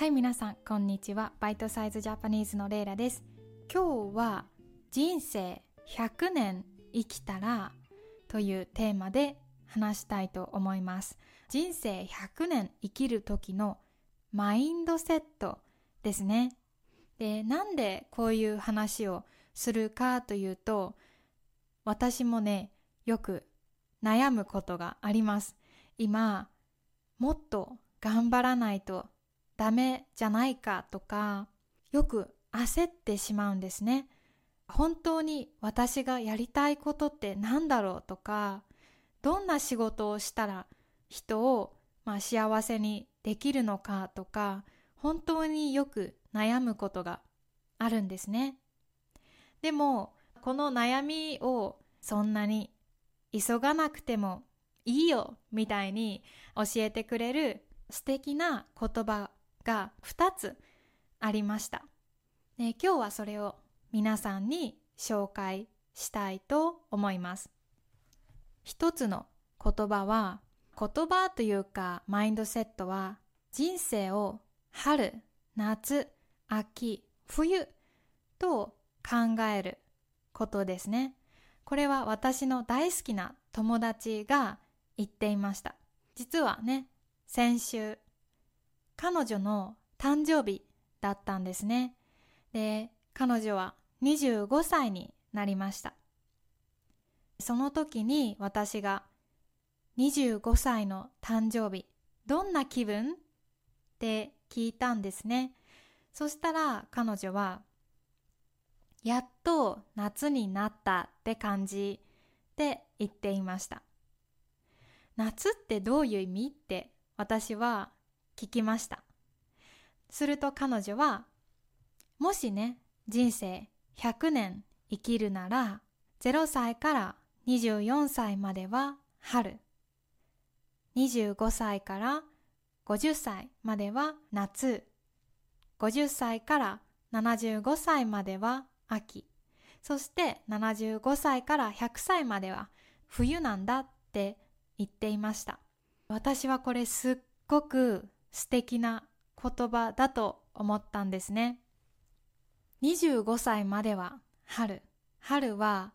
はい皆さんこんにちは。バイトサイズジャパニーズのレイラです。今日は人生100年生きたらというテーマで話したいと思います。人生100年生きる時のマインドセットですね。でなんでこういう話をするかというと私もねよく悩むことがあります。今もっと頑張らないとダメじゃないかとかよく焦ってしまうんですね。本当に私がやりたいことって何だろうとかどんな仕事をしたら人を、まあ、幸せにできるのかとか本当によく悩むことがあるんですね。でもこの悩みをそんなに急がなくてもいいよみたいに教えてくれる素敵な言葉が2つありました。で今日はそれを皆さんに紹介したいと思います。一つの言葉は言葉というかマインドセットは人生を春、夏、秋、冬と考えることですね。これは私の大好きな友達が言っていました。実はね、先週彼女の誕生日だったんですね。で、彼女は25歳になりました。その時に私が25歳の誕生日、どんな気分？って聞いたんですね。そしたら彼女は、やっと夏になったって感じって言っていました。夏ってどういう意味？って私は聞きました。すると彼女は、もしね、人生100年生きるなら、0歳から24歳までは春、25歳から50歳までは夏、50歳から75歳までは秋、そして75歳から100歳までは冬なんだって言っていました。私はこれすっごく素敵な言葉だと思ったんですね。25歳までは春。春は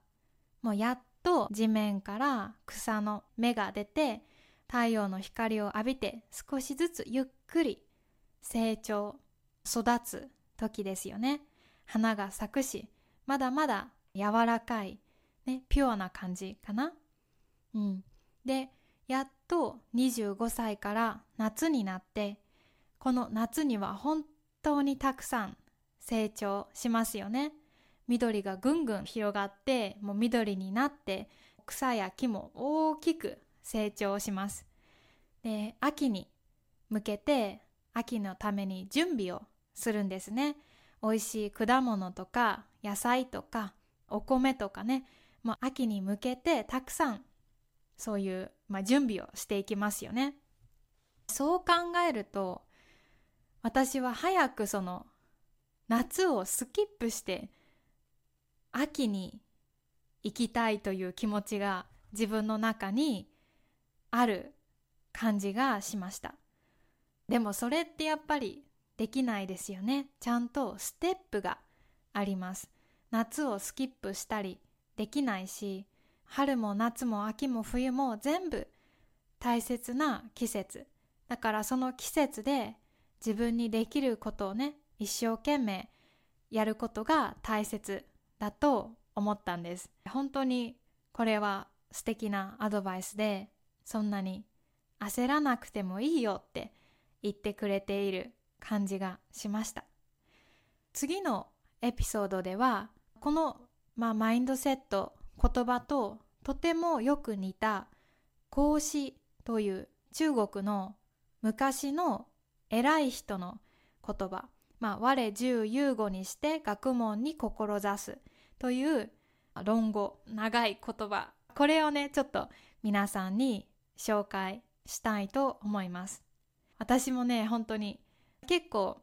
もうやっと地面から草の芽が出て太陽の光を浴びて少しずつゆっくり成長、育つ時ですよね。花が咲くし、まだまだ柔らかい、ね、ピュアな感じかな。うん。で、やっと25歳から夏になってこの夏には本当にたくさん成長しますよね。緑がぐんぐん広がってもう緑になって草や木も大きく成長します。で秋に向けて秋のために準備をするんですね。美味しい果物とか野菜とかお米とかね。もう秋に向けてたくさんそういう、まあ、準備をしていきますよね。そう考えると私は早くその夏をスキップして秋に行きたいという気持ちが自分の中にある感じがしました。でもそれってやっぱりできないですよね。ちゃんとステップがあります。夏をスキップしたりできないし、春も夏も秋も冬も全部大切な季節。だからその季節で自分にできることをね一生懸命やることが大切だと思ったんです。本当にこれは素敵なアドバイスでそんなに焦らなくてもいいよって言ってくれている感じがしました。次のエピソードではこの、まあ、マインドセット言葉ととてもよく似た孔子という中国の昔の偉い人の言葉、まあ、我十有語にして学問に志すという論語、長い言葉、これをね、ちょっと皆さんに紹介したいと思います。私もね、本当に結構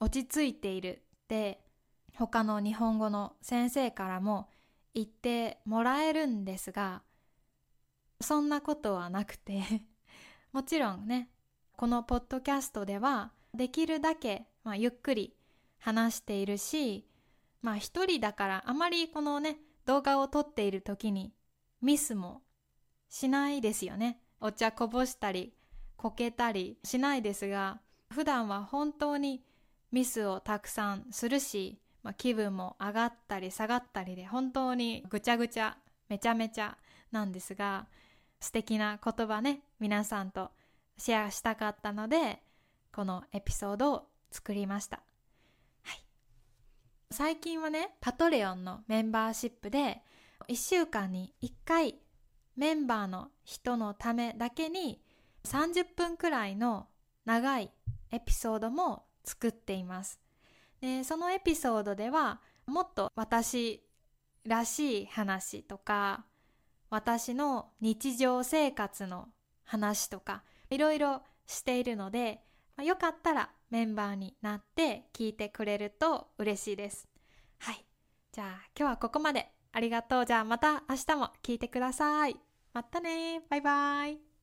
落ち着いているって他の日本語の先生からも言ってもらえるんですがそんなことはなくて もちろんねこのポッドキャストではできるだけ、まあ、ゆっくり話しているし、まあ一人だからあまりこのね、動画を撮っている時にミスもしないですよね。お茶こぼしたり、こけたりしないですが、普段は本当にミスをたくさんするし、まあ、気分も上がったり下がったりで本当にぐちゃぐちゃめちゃめちゃなんですが素敵な言葉ね皆さんとシェアしたかったのでこのエピソードを作りました、はい、最近はねパトレオンのメンバーシップで1週間に1回メンバーの人のためだけに30分くらいの長いエピソードも作っています。でそのエピソードではもっと私らしい話とか私の日常生活の話とかいろいろしているので、よかったらメンバーになって聞いてくれると嬉しいです。はい。じゃあ今日はここまで。ありがとう。じゃあまた明日も聞いてください。またねバイバイ。